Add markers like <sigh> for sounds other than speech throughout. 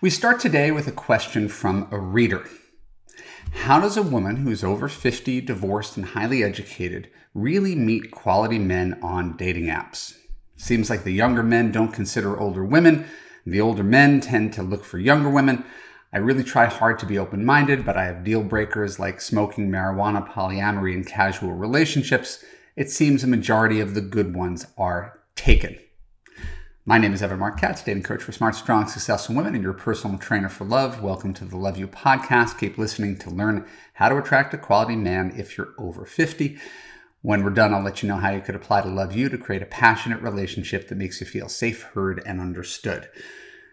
We start today with a question from a reader. How does a woman who's over 50, divorced, and highly educated really meet quality men on dating apps? Seems like the younger men don't consider older women, the older men tend to look for younger women. I really try hard to be open minded, but I have deal breakers like smoking, marijuana, polyamory, and casual relationships. It seems a majority of the good ones are taken. My name is Evan Marc Katz, dating coach for smart, strong, successful women, and your personal trainer for love. Welcome to the Love U podcast. Keep listening to learn how to attract a quality man if you're over 50. When we're done, I'll let you know how you could apply to Love U to create a passionate relationship that makes you feel safe, heard, and understood.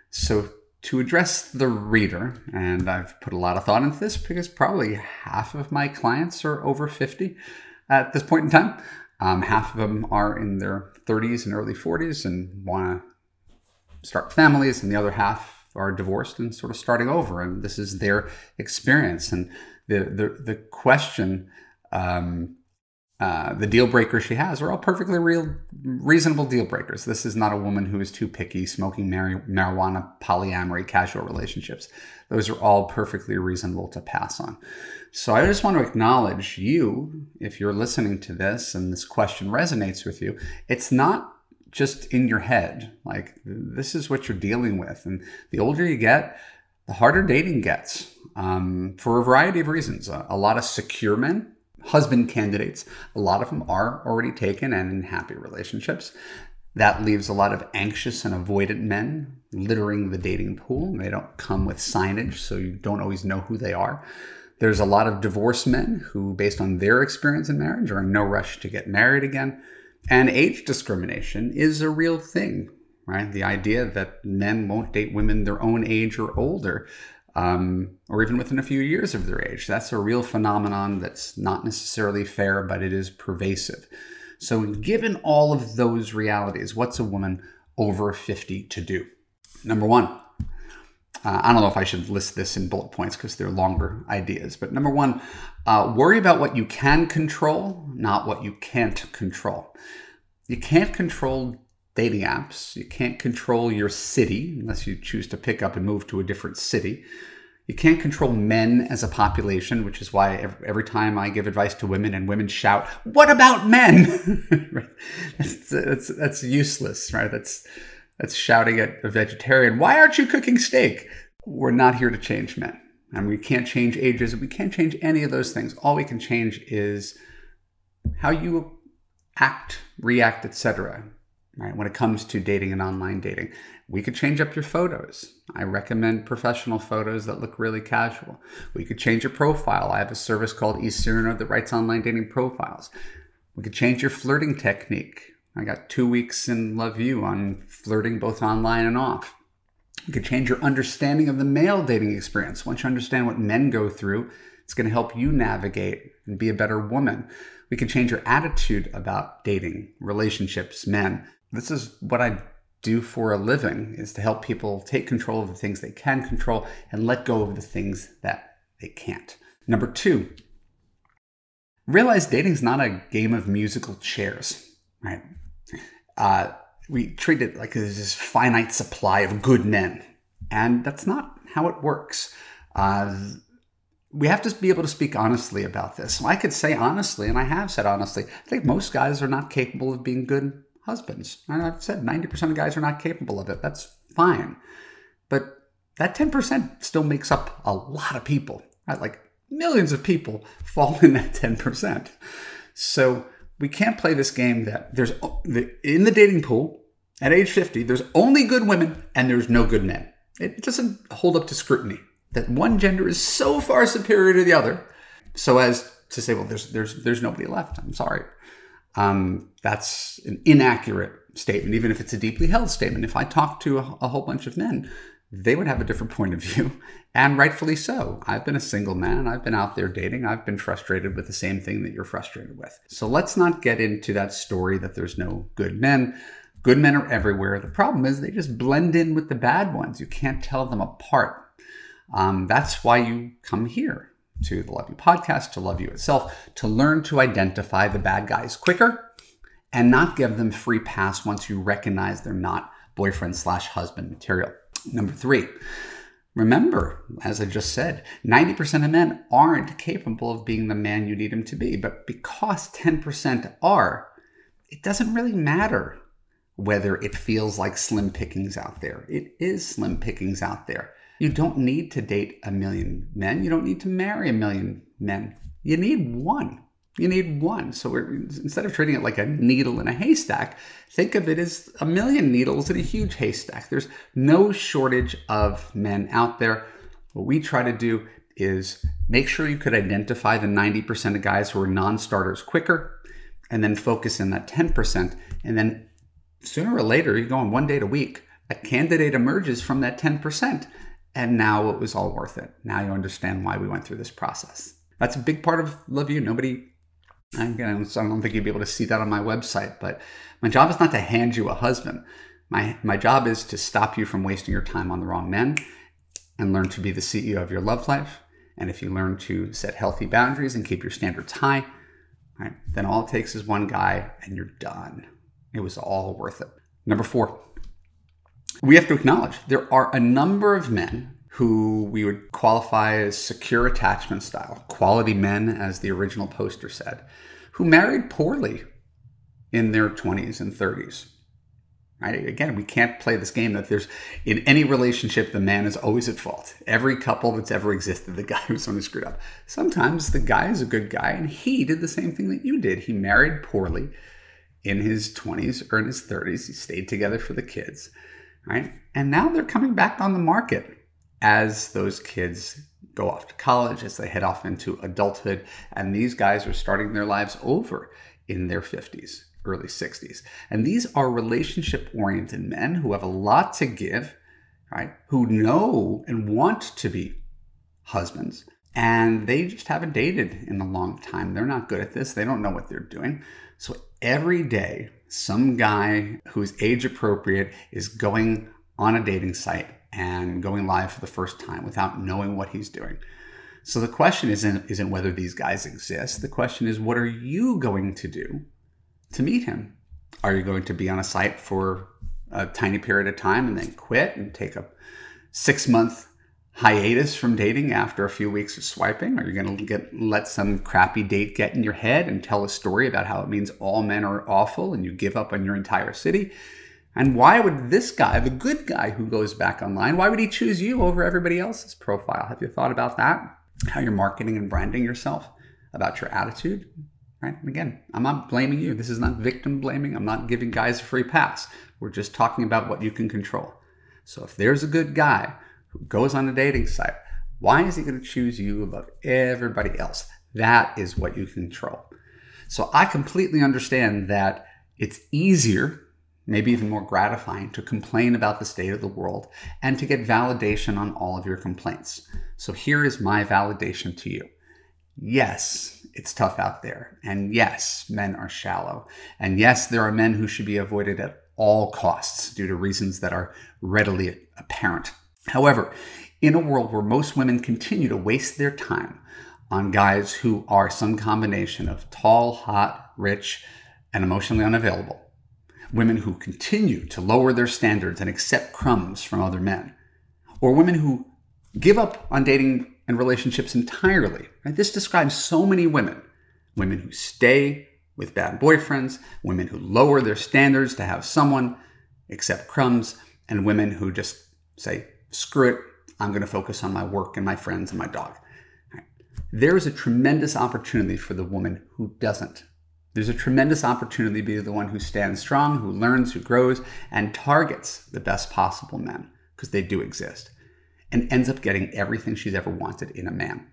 So, to address the reader, and I've put a lot of thought into this because probably half of my clients are over 50 at this point in time. Um, half of them are in their 30s and early 40s and want to start families, and the other half are divorced and sort of starting over. And this is their experience. And the the, the question, um, uh, the deal breakers she has are all perfectly real, reasonable deal breakers. This is not a woman who is too picky, smoking marijuana, polyamory, casual relationships. Those are all perfectly reasonable to pass on. So I just want to acknowledge you, if you're listening to this and this question resonates with you, it's not just in your head. Like, this is what you're dealing with. And the older you get, the harder dating gets um, for a variety of reasons. A, a lot of secure men, husband candidates, a lot of them are already taken and in happy relationships. That leaves a lot of anxious and avoidant men littering the dating pool. They don't come with signage, so you don't always know who they are. There's a lot of divorced men who, based on their experience in marriage, are in no rush to get married again. And age discrimination is a real thing, right? The idea that men won't date women their own age or older, um, or even within a few years of their age. That's a real phenomenon that's not necessarily fair, but it is pervasive. So, given all of those realities, what's a woman over 50 to do? Number one, uh, I don't know if I should list this in bullet points because they're longer ideas. But number one, uh, worry about what you can control, not what you can't control. You can't control dating apps. You can't control your city unless you choose to pick up and move to a different city. You can't control men as a population, which is why every, time I give advice to women and women shout, "What about men?" <laughs> that's, that's, that's useless, right? That's that's shouting at a vegetarian, why aren't you cooking steak? We're not here to change men. And we can't change ages. And we can't change any of those things. All we can change is how you act, react, etc. Right? When it comes to dating and online dating, we could change up your photos. I recommend professional photos that look really casual. We could change your profile. I have a service called eCyrano that writes online dating profiles. We could change your flirting technique. I got two weeks in Love U on flirting both online and off. You could change your understanding of the male dating experience. Once you understand what men go through, it's going to help you navigate and be a better woman. We can change your attitude about dating, relationships, men. This is what I do for a living is to help people take control of the things they can control and let go of the things that they can't. Number 2, realize dating is not a game of musical chairs, right? uh, we treat it like there's this finite supply of good men. And that's not how it works. Uh, we have to be able to speak honestly about this. I could say honestly, and I have said honestly, I think most guys are not capable of being good husbands. And I've said 90% of guys are not capable of it. That's fine. But that 10% still makes up a lot of people. Right? Like millions of people <laughs> fall in that 10%. So we can't play this game that there's in the dating pool at age 50 there's only good women and there's no good men it doesn't hold up to scrutiny that one gender is so far superior to the other so as to say well there's there's there's nobody left i'm sorry um, that's an inaccurate statement even if it's a deeply held statement if i talk to a, a whole bunch of men they would have a different point of view, <laughs> and rightfully so. I've been a single man, I've been out there dating, I've been frustrated with the same thing that you're frustrated with. So let's not get into that story that there's no good men. Good men are everywhere. The problem is they just blend in with the bad ones. You can't tell them apart. Um, that's why you come here to the Love U podcast, to Love U itself, to learn to identify the bad guys quicker and not give them free pass once you recognize they're not boyfriend slash husband material. Number three, Remember, as I just said, 90% of men aren't capable of being the man you need them to be. But because 10% are, it doesn't really matter whether it feels like slim pickings out there. It is slim pickings out there. You don't need to date a million men. You don't need to marry a million men. You need one. You need one. So instead of treating it like a needle in a haystack, think of it as a million needles in a huge haystack. There's no shortage of men out there. What we try to do is make sure you could identify the 90% of guys who are non starters quicker and then focus in that 10%. And then sooner or later, you go on one date a week, a candidate emerges from that 10%. And now it was all worth it. Now you understand why we went through this process. That's a big part of Love U. Nobody Again, so I don't think you'd be able to see that on my website, but my job is not to hand you a husband. My, my job is to stop you from wasting your time on the wrong men and learn to be the CEO of your love life. And if you learn to set healthy boundaries and keep your standards high, right, then all it takes is one guy and you're done. It was all worth it. Number four, we have to acknowledge there are a number of men who we would qualify as secure attachment style, quality men, as the original poster said, who married poorly in their 20s and 30s. Right? Again, we can't play this game that there's in any relationship the man is always at fault. Every couple that's ever existed, the guy <laughs> who's only screwed up. Sometimes the guy is a good guy and he did the same thing that you did. He married poorly in his 20s or in his 30s. He stayed together for the kids, right? And now they're coming back on the market as those kids go off to college, as they head off into adulthood. And these guys are starting their lives over in their 50s, early 60s. And these are relationship oriented men who have a lot to give, right? Who know and want to be husbands. And they just haven't dated in a long time. They're not good at this. They don't know what they're doing. So every day, some guy who's age appropriate is going on a dating site and going live for the first time without knowing what he's doing. So the question isn't isn't whether these guys exist. The question is what are you going to do to meet him? Are you going to be on a site for a tiny period of time and then quit and take a 6 month hiatus from dating after a few weeks of swiping? Are you going to get let some crappy date get in your head and tell a story about how it means all men are awful and you give up on your entire city? And why would this guy, the good guy who goes back online, why would he choose you over everybody else's profile? Have you thought about that? How you're marketing and branding yourself, about your attitude, right? And again, I'm not blaming you. This is not victim blaming. I'm not giving guys a free pass. We're just talking about what you can control. So if there's a good guy who goes on a dating site, why is he going to choose you above everybody else? That is what you control. So I completely understand that it's easier maybe even more gratifying, to complain about the state of the world and to get validation on all of your complaints. So here is my validation to you. Yes, it's tough out there. And yes, men are shallow. And yes, there are men who should be avoided at all costs due to reasons that are readily apparent. However, in a world where most women continue to waste their time on guys who are some combination of tall, hot, rich, and emotionally unavailable, women who continue to lower their standards and accept crumbs from other men, or women who give up on dating and relationships entirely. Right? This describes so many women women who stay with bad boyfriends, women who lower their standards to have someone, accept crumbs, and women who just say, screw it, I'm going to focus on my work and my friends and my dog. Right? There is a tremendous opportunity for the woman who doesn't there's a tremendous opportunity to be the one who stands strong, who learns, who grows, and targets the best possible men, because they do exist, and ends up getting everything she's ever wanted in a man.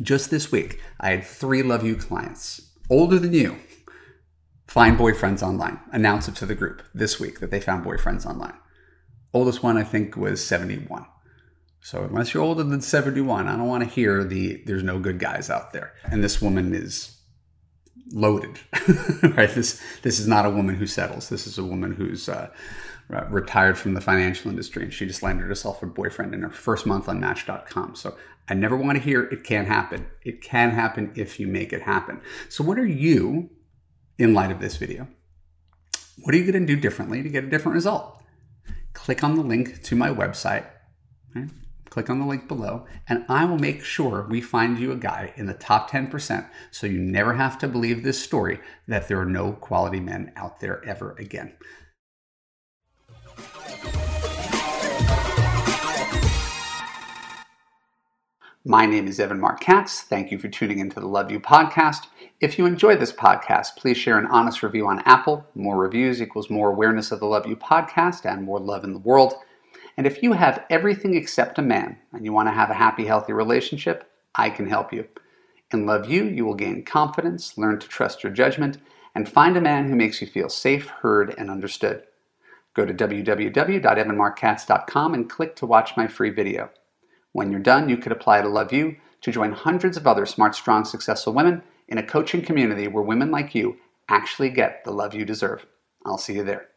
Just this week, I had three Love U clients, older than you, find boyfriends online, announce it to the group this week that they found boyfriends online. Oldest one, I think, was 71. So unless you're older than 71, I don't want to hear the there's no good guys out there. And this woman is loaded, <laughs> right? This this is not a woman who settles. This is a woman who's uh, retired from the financial industry, and she just landed herself a boyfriend in her first month on Match.com. So I never want to hear it can't happen. It can happen if you make it happen. So what are you, in light of this video, what are you going to do differently to get a different result? Click on the link to my website. Right? click on the link below, and I will make sure we find you a guy in the top 10% so you never have to believe this story that there are no quality men out there ever again. My name is Evan Marc Katz. Thank you for tuning into the Love U podcast. If you enjoyed this podcast, please share an honest review on Apple. More reviews equals more awareness of the Love U podcast and more love in the world. And if you have everything except a man and you want to have a happy, healthy relationship, I can help you. In Love U, you will gain confidence, learn to trust your judgment, and find a man who makes you feel safe, heard, and understood. Go to www.evanmarckatz.com and click to watch my free video. When you're done, you could apply to Love U to join hundreds of other smart, strong, successful women in a coaching community where women like you actually get the love you deserve. I'll see you there.